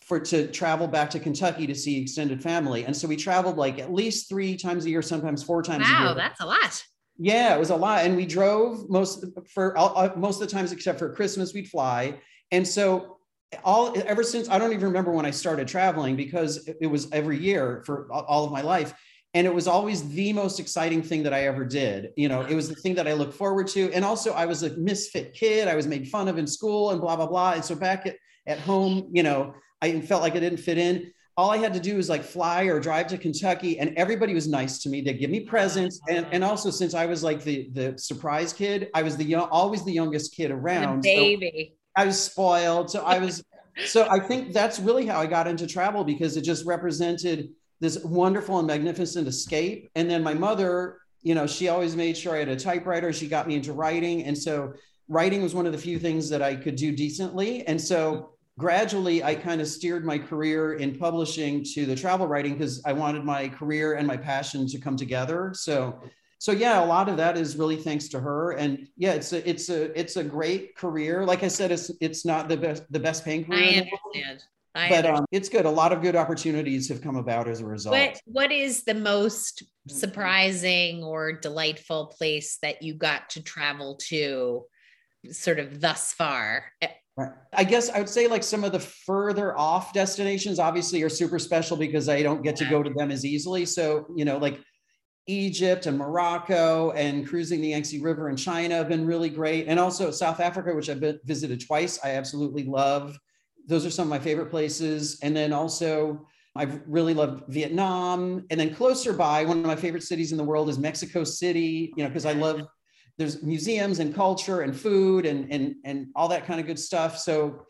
for to travel back to Kentucky to see extended family. And so we traveled like at least three times a year, sometimes four times wow, a year. Wow, that's a lot. Yeah, it was a lot, and we drove most for uh, most of the times except for Christmas we'd fly, and so all ever since I don't even remember when I started traveling because it was every year for all of my life, and it was always the most exciting thing that I ever did. You know, it was the thing that I looked forward to, and also I was a misfit kid. I was made fun of in school and blah blah blah, and so back at at home, you know, I felt like I didn't fit in all I had to do was like fly or drive to Kentucky, and everybody was nice to me. They give me presents, and and also since I was like the the surprise kid, I was the young, always the youngest kid around. The baby. So I was spoiled, so I was. so I think that's really how I got into travel because it just represented this wonderful and magnificent escape. And then my mother, you know, she always made sure I had a typewriter. She got me into writing, and so writing was one of the few things that I could do decently. And so gradually I kind of steered my career in publishing to the travel writing because I wanted my career and my passion to come together. So so yeah, a lot of that is really thanks to her. And yeah, it's a it's a it's a great career. Like I said, it's it's not the best the best paying career. I understand. I but um, it's good. A lot of good opportunities have come about as a result. What What is the most surprising or delightful place that you got to travel to, sort of thus far? I guess I would say like some of the further off destinations obviously are super special because I don't get to go to them as easily. So, you know, like Egypt and Morocco and cruising the Yangtze River in China have been really great. And also South Africa, which I've been, visited twice, I absolutely love. Those are some of my favorite places. And then also, I've really loved Vietnam. And then closer by, one of my favorite cities in the world is Mexico City, you know, because I love there's museums and culture and food and and and all that kind of good stuff. So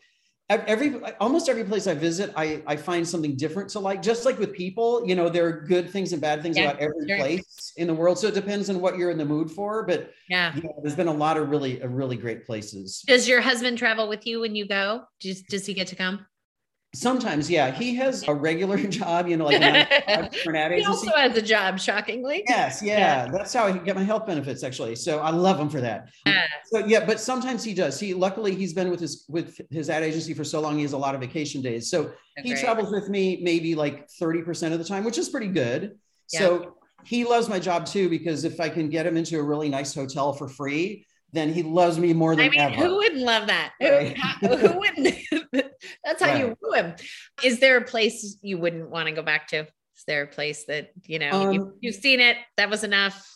every almost every place I visit, I I find something different to like. Just like with people, you know, there are good things and bad things yeah, about every sure. place in the world. So it depends on what you're in the mood for. But yeah, you know, there's been a lot of really really great places. Does your husband travel with you when you go? Does does he get to come? Sometimes, yeah, he has a regular job, you know, like an ad agency. He also has a job, shockingly. Yes, yeah, yeah, that's how I get my health benefits, actually. So I love him for that. Yeah. So yeah, but sometimes he does. He luckily he's been with his with his ad agency for so long. He has a lot of vacation days, so oh, he travels with me maybe like thirty percent of the time, which is pretty good. Yeah. So he loves my job too because if I can get him into a really nice hotel for free, then he loves me more than I mean, ever. Who wouldn't love that? Right. Who, who, wouldn't? That's how right. you woo him. Is there a place you wouldn't want to go back to? Is there a place that you know um, you, you've seen it? That was enough.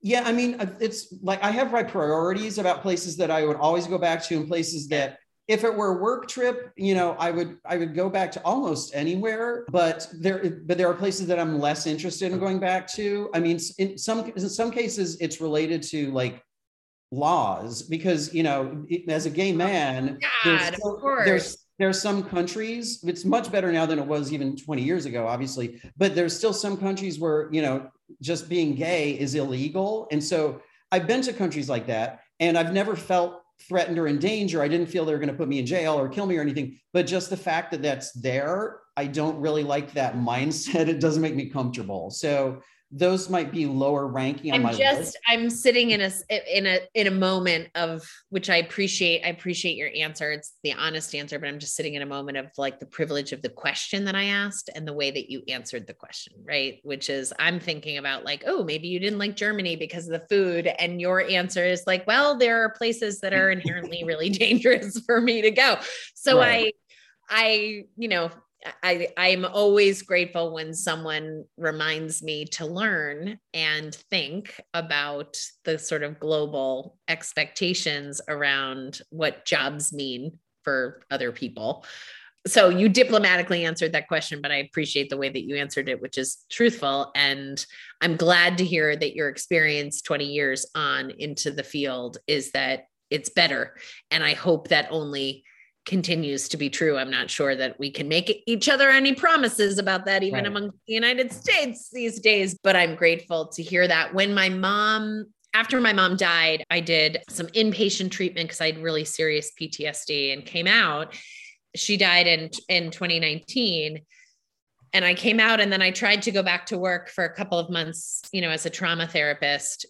Yeah, I mean, uh, it's like I have my priorities about places that I would always go back to, and places that if it were a work trip, you know, I would I would go back to almost anywhere, but there but there are places that I'm less interested in going back to. I mean, in some in some cases, it's related to like laws because you know, as a gay man, God, there's, there's there's some countries. It's much better now than it was even 20 years ago, obviously, but there's still some countries where you know just being gay is illegal, and so I've been to countries like that, and I've never felt threatened or in danger. I didn't feel they were going to put me in jail or kill me or anything. But just the fact that that's there, I don't really like that mindset. It doesn't make me comfortable. So those might be lower ranking I'm just list. I'm sitting in a in a in a moment of which I appreciate I appreciate your answer it's the honest answer but I'm just sitting in a moment of like the privilege of the question that I asked and the way that you answered the question right which is I'm thinking about like oh maybe you didn't like Germany because of the food and your answer is like well there are places that are inherently really dangerous for me to go so right. I I you know I I'm always grateful when someone reminds me to learn and think about the sort of global expectations around what jobs mean for other people. So you diplomatically answered that question, but I appreciate the way that you answered it, which is truthful. And I'm glad to hear that your experience 20 years on into the field is that it's better. And I hope that only continues to be true. I'm not sure that we can make each other any promises about that, even right. among the United States these days. But I'm grateful to hear that. When my mom, after my mom died, I did some inpatient treatment because I had really serious PTSD and came out. She died in, in 2019 and I came out and then I tried to go back to work for a couple of months, you know, as a trauma therapist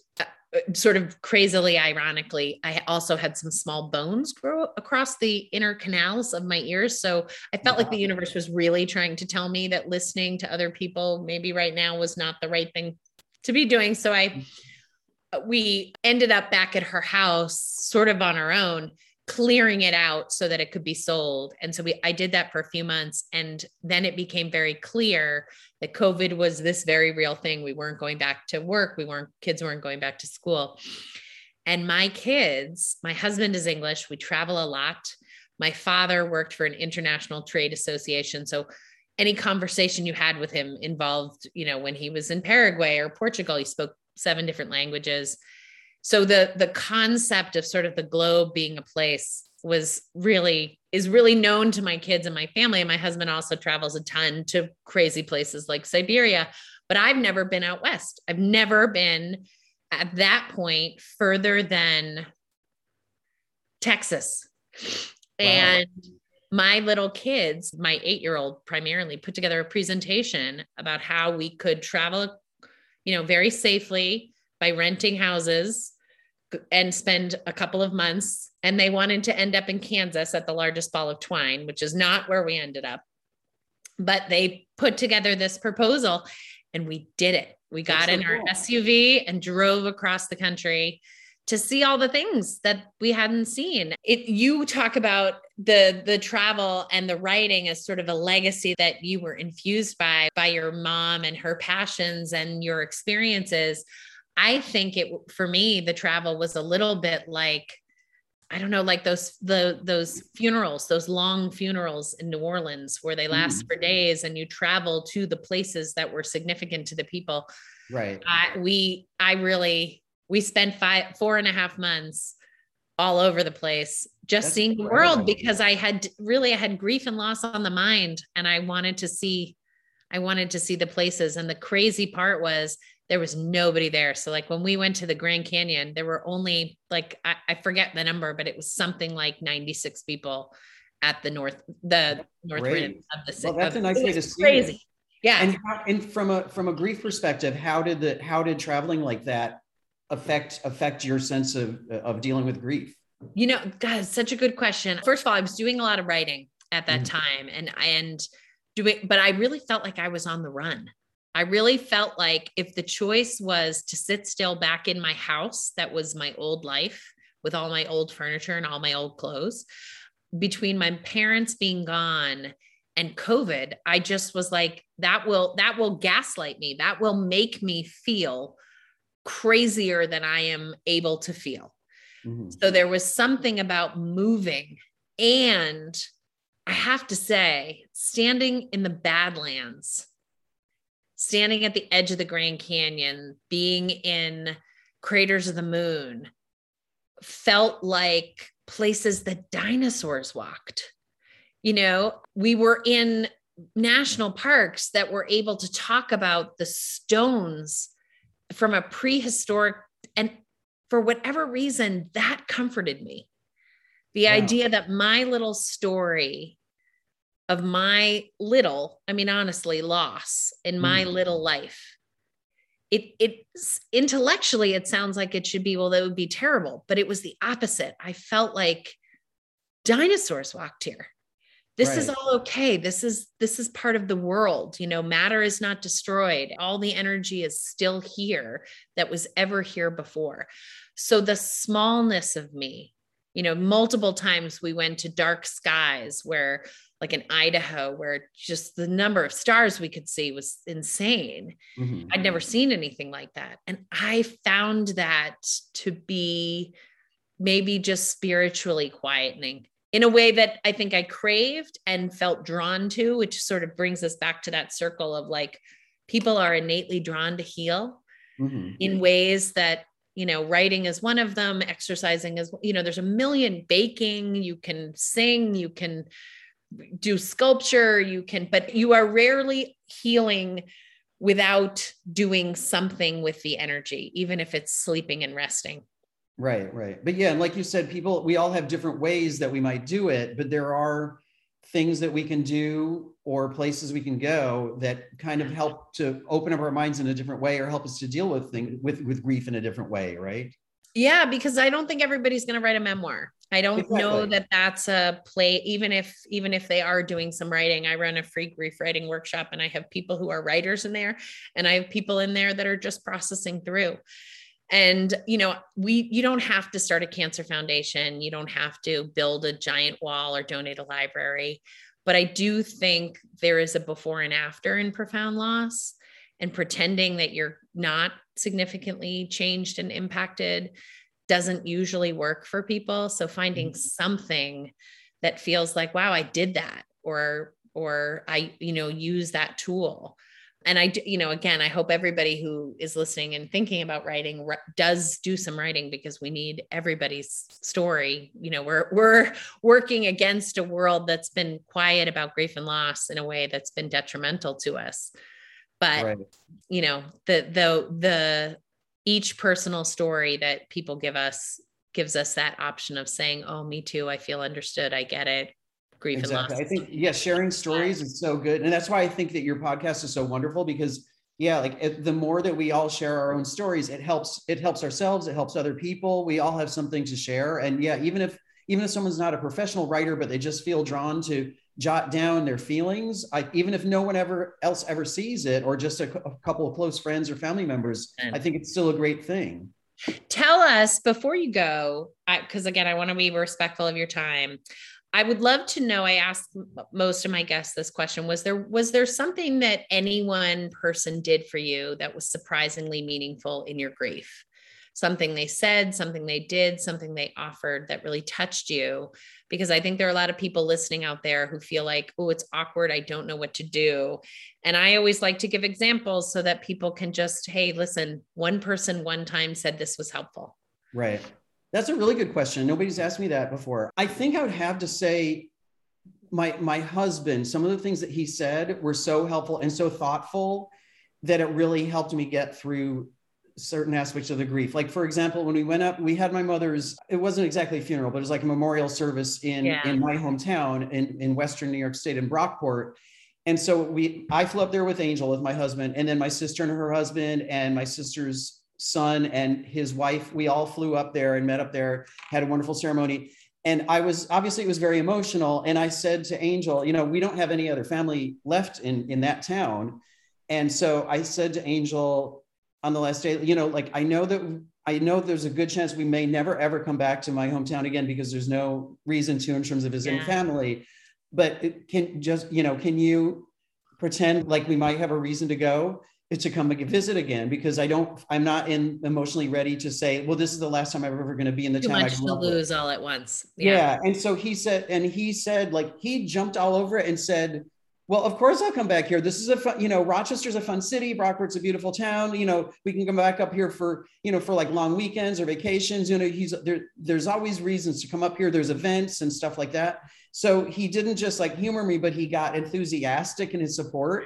sort of crazily ironically i also had some small bones grow across the inner canals of my ears. So i felt wow. like the universe was really trying to tell me that listening to other people maybe right now was not the right thing to be doing. So i we ended up back at her house sort of on our own clearing it out so that it could be sold. And so we I did that for a few months and then it became very clear that COVID was this very real thing. We weren't going back to work, we weren't kids weren't going back to school. And my kids, my husband is English, we travel a lot. My father worked for an international trade association, so any conversation you had with him involved, you know, when he was in Paraguay or Portugal, he spoke seven different languages so the the concept of sort of the globe being a place was really is really known to my kids and my family. And my husband also travels a ton to crazy places like siberia but i've never been out west. I've never been at that point further than texas. Wow. and my little kids my eight year old primarily put together a presentation about how we could travel you know very safely by renting houses and spend a couple of months. And they wanted to end up in Kansas at the largest ball of twine, which is not where we ended up. But they put together this proposal and we did it. We got so in cool. our SUV and drove across the country to see all the things that we hadn't seen. It you talk about the the travel and the writing as sort of a legacy that you were infused by by your mom and her passions and your experiences. I think it for me the travel was a little bit like I don't know like those the those funerals those long funerals in New Orleans where they last mm. for days and you travel to the places that were significant to the people. Right. I, we I really we spent five four and a half months all over the place just That's seeing the world because I had really I had grief and loss on the mind and I wanted to see I wanted to see the places and the crazy part was there was nobody there. So like when we went to the Grand Canyon, there were only like I, I forget the number, but it was something like 96 people at the north the north Great. rim of the city. Well, that's a nice way to see crazy. It. Yeah. And how, and from a from a grief perspective, how did the how did traveling like that affect affect your sense of of dealing with grief? You know, God, such a good question. First of all, I was doing a lot of writing at that mm-hmm. time and and doing but I really felt like I was on the run I really felt like if the choice was to sit still back in my house, that was my old life with all my old furniture and all my old clothes, between my parents being gone and COVID, I just was like, that will, that will gaslight me. That will make me feel crazier than I am able to feel. Mm-hmm. So there was something about moving. And I have to say, standing in the Badlands, standing at the edge of the Grand Canyon, being in craters of the moon, felt like places that dinosaurs walked. You know, we were in national parks that were able to talk about the stones from a prehistoric and for whatever reason that comforted me the wow. idea that my little story of my little i mean honestly loss in my mm. little life it it intellectually it sounds like it should be well that would be terrible but it was the opposite. I felt like dinosaurs walked here. This right. is all okay. This is this is part of the world you know matter is not destroyed. All the energy is still here that was ever here before. So the smallness of me you know multiple times we went to dark skies where like in idaho where just the number of stars we could see was insane mm-hmm. i'd never seen anything like that and i found that to be maybe just spiritually quietening in a way that I think I craved and felt drawn to, which sort of brings us back to that circle of like people are innately drawn to heal mm-hmm. in ways that you know writing is one of them exercising is you know there's a million baking you can sing you can do sculpture you can but you are rarely healing without doing something with the energy even if it's sleeping and resting Right, right. But yeah, and like you said, people, we all have different ways that we might do it, but there are things that we can do or places we can go that kind of help to open up our minds in a different way or help us to deal with things with, with grief in a different way, right? Yeah, because I don't think everybody's going to write a memoir. I don't exactly. know that that's a play even if even if they are doing some writing. I run a free grief writing workshop and I have people who are writers in there and I have people in there that are just processing through and you know we you don't have to start a cancer foundation you don't have to build a giant wall or donate a library but i do think there is a before and after in profound loss and pretending that you're not significantly changed and impacted doesn't usually work for people. So finding mm-hmm. something that feels like wow i did that or or i you know use that tool. And i you know again i hope everybody who is listening and thinking about writing does do some writing because we need everybody's story. You know we're we're working against a world that's been quiet about grief and loss in a way that's been detrimental to us but right. you know the the the each personal story that people give us gives us that option of saying oh me too i feel understood i get it grief exactly. and loss. I think yeah, sharing stories is so good, and that's why I think that your podcast is so wonderful because yeah, like it, the more that we all share our own stories, it helps. It helps ourselves. It helps other people. We all have something to share, and yeah, even if even if someone's not a professional writer, but they just feel drawn to jot down their feelings, I, even if no one ever else ever sees it, or just a, a couple of close friends or family members, mm. I think it's still a great thing. Tell us before you go, because again, I want to be respectful of your time. I would love to know. I asked most of my guests this question: Was there was there something that any one person did for you that was surprisingly meaningful in your grief? Something they said, something they did, something they offered that really touched you? Because I think there are a lot of people listening out there who feel like, oh, it's awkward. I don't know what to do. And I always like to give examples so that people can just, hey, listen, one person one time said this was helpful. Right. That's a really good question. Nobody's asked me that before. I think I would have to say my my husband, some of the things that he said were so helpful and so thoughtful that it really helped me get through certain aspects of the grief. Like for example, when we went up, we had my mother's, it wasn't exactly a funeral, but it was like a memorial service in, yeah. in my hometown in, in Western New York State in Brockport. And so we I flew up there with Angel with my husband, and then my sister and her husband and my sister's son and his wife, we all flew up there and met up there, had a wonderful ceremony. And I was obviously it was very emotional. And I said to Angel, you know, we don't have any other family left in, in that town. And so I said to Angel on the last day, you know, like I know that I know there's a good chance we may never ever come back to my hometown again because there's no reason to in terms of visiting yeah. family. But it can just, you know, can you pretend like we might have a reason to go? to come visit again because I don't, I'm not in emotionally ready to say, well, this is the last time I'm ever going to be in the Too town. Much to lose all at once. Yeah. yeah. And so he said, and he said, like, he jumped all over it and said, well, of course I'll come back here. This is a fun, you know, Rochester's a fun city. Brockport's a beautiful town. You know, we can come back up here for, you know, for like long weekends or vacations. You know, he's there, there's always reasons to come up here. There's events and stuff like that. So he didn't just like humor me, but he got enthusiastic in his support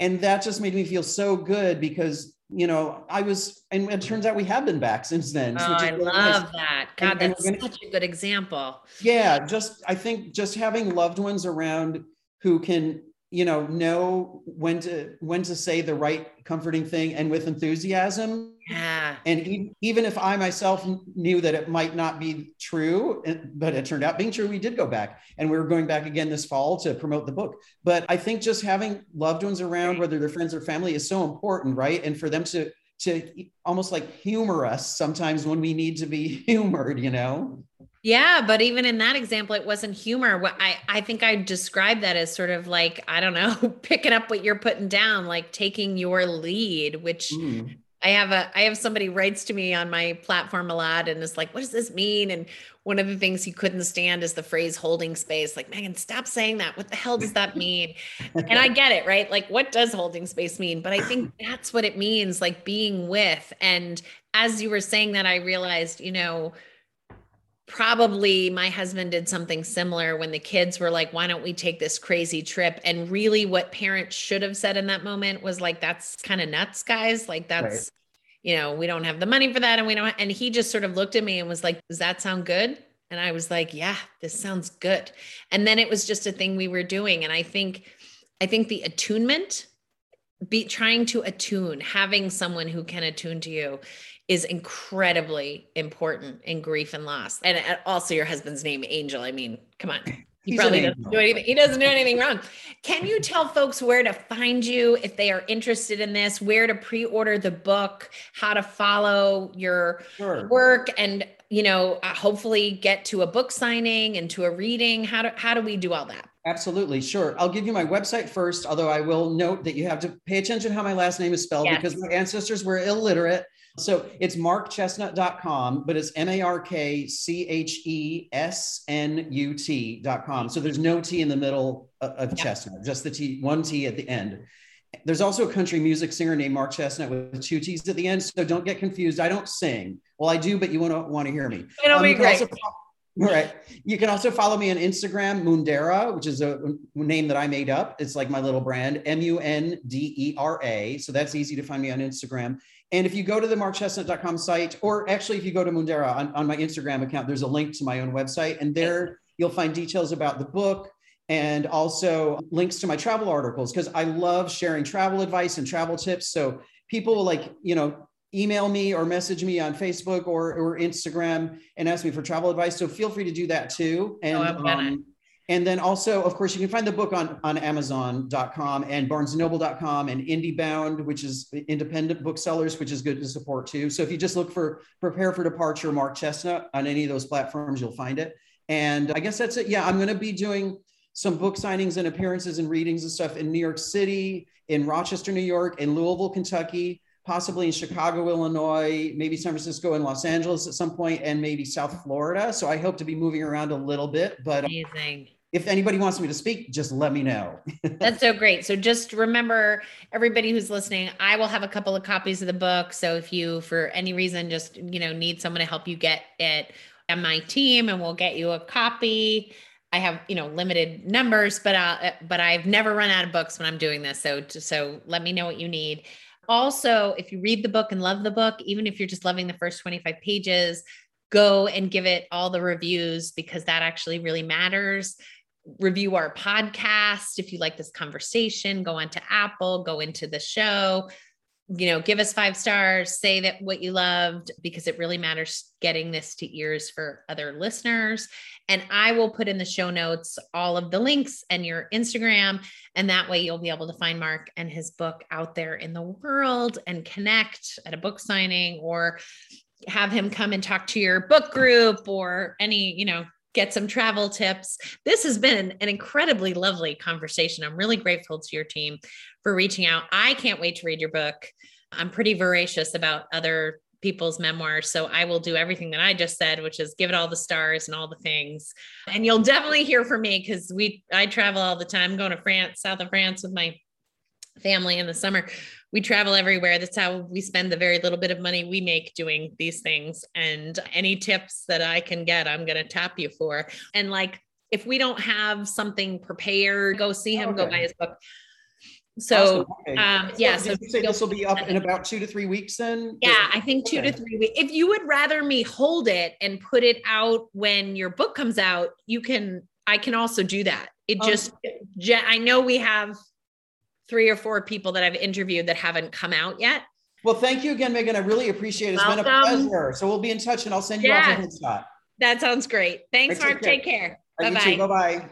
and that just made me feel so good because you know i was and it turns out we have been back since then oh, i really love nice. that god and, that's and gonna, such a good example yeah just i think just having loved ones around who can you know know when to when to say the right comforting thing and with enthusiasm. Yeah. And even if i myself knew that it might not be true eh, but it turned out being true we did go back. And we were going back again this fall to promote the book. But i think just having loved ones around whether they're friends or family is so important right? And for them to to almost like humor us sometimes when we need to be humored you know yeah, but even in that example, it wasn't humor. What I I think I described that as sort of like I don't know, picking up what you're putting down, like taking your lead. Which mm. I have a I have somebody writes to me on my platform a lot and is like, "What does this mean?" And one of the things he couldn't stand is the phrase "holding space." Like Megan, stop saying that. What the hell does that mean? and I get it, right? Like, what does holding space mean? But I think that's what it means, like being with. And as you were saying that, I realized, you know probably my husband did something similar when the kids were like why don't we take this crazy trip and really what parents should have said in that moment was like that's kind of nuts guys like that's. You know we don't have the money for that and we don't and he just sort of looked at me and was like does that sound good and i was like yeah this sounds good and then it was just a thing we were doing and i think i think the attunement be trying to attune having someone who can attune to you is incredibly important in grief and loss. And uh, also your husband's name, Angel. I mean, come on. He He's probably doesn't do anything. He doesn't do anything wrong. Can you tell folks where to find you if they are interested in this, where to pre-order the book, how to follow your sure. work and you know, uh, hopefully get to a book signing and to a reading? How do how do we do all that? Absolutely, sure. I'll give you my website first, although I will note that you have to pay attention how my last name is spelled yes. because my ancestors were illiterate so it's markchesnut.com, but it's M A R K C H E S N U T.com. So there's no T in the middle of, yeah. chestnut, just the T, one T at the end. There's also a country music singer named Mark Chesnutt with two T's at the end. So don't get confused. I don't sing. Well, I do, but you want to want to hear me. It'll um, be great. Also, right. You can also follow me on Instagram, Mundera, which is a name that I made up. It's like my little brand, M U N D E R A. So that's easy to find me on Instagram. And if you go to the markchesnut.com site, or actually if you go to Mundera on, on my Instagram account, there's a link to my own website. And there you'll find details about the book and also links to my travel articles because I love sharing travel advice and travel tips. So people like, you know, email me or message me on Facebook or, or Instagram and ask me for travel advice. So feel free to do that too. And oh, um, and then also, of course, you can find the book on, on Amazon.com and BarnesandNoble.com and IndieBound, which is independent booksellers, which is good to support too. So if you just look for Prepare for Departure, Mark Chesnut on any of those platforms, you'll find it. And I guess that's it. Yeah, I'm going to be doing some book signings and appearances and readings and stuff in New York City, in Rochester, New York, in Louisville, Kentucky, possibly in Chicago, Illinois, maybe San Francisco and Los Angeles at some point, and maybe South Florida. So I hope to be moving around a little bit. But amazing if anybody wants me to speak, just let me know. That's so great. So just remember, everybody who's listening, I will have a couple of copies of the book. So if you, for any reason, just you know need someone to help you get it, on my team, and we'll get you a copy. I have you know limited numbers, but uh, but I've never run out of books when I'm doing this. So so let me know what you need. Also, if you read the book and love the book, even if you're just loving the first 25 pages, go and give it all the reviews because that actually really matters review our podcast. If you like this conversation, go onto Apple, go into the show. You know, give us five stars, say that what you loved, because it really matters getting this to ears for other listeners. And I will put in the show notes all of the links and your Instagram. And that way you'll be able to find Mark and his book out there in the world and connect at a book signing or have him come and talk to your book group or any, you know, get some travel tips. This has been an incredibly lovely conversation. I'm really grateful to your team for reaching out. I can't wait to read your book. I'm pretty voracious about other people's memoirs. So I will do everything that I just said, which is give it all the stars and all the things. And you'll definitely hear from me because we I travel all the time, I'm going to France, south of France with my family in the summer we travel everywhere. That's how we spend the very little bit of money we make doing these things. And any tips that I can get, I'm going to tap you for. And like, if we don't have something prepared, go see him, okay. go buy his book. So, awesome. okay. um, yeah. So, so this will be up in about two to three weeks then? Yeah, I think two okay. to three weeks. If you would rather me hold it and put it out when your book comes out, you can, I can also do that. It um, just, I know we have three or four people that I've interviewed that haven't come out yet. Well, thank you again, Megan. I really appreciate it. It's Welcome. been a pleasure. So we'll be in touch and I'll send you yeah. off a headshot. That sounds great. Thanks, right, Mark. Take care. Take care. Bye bye. Bye bye.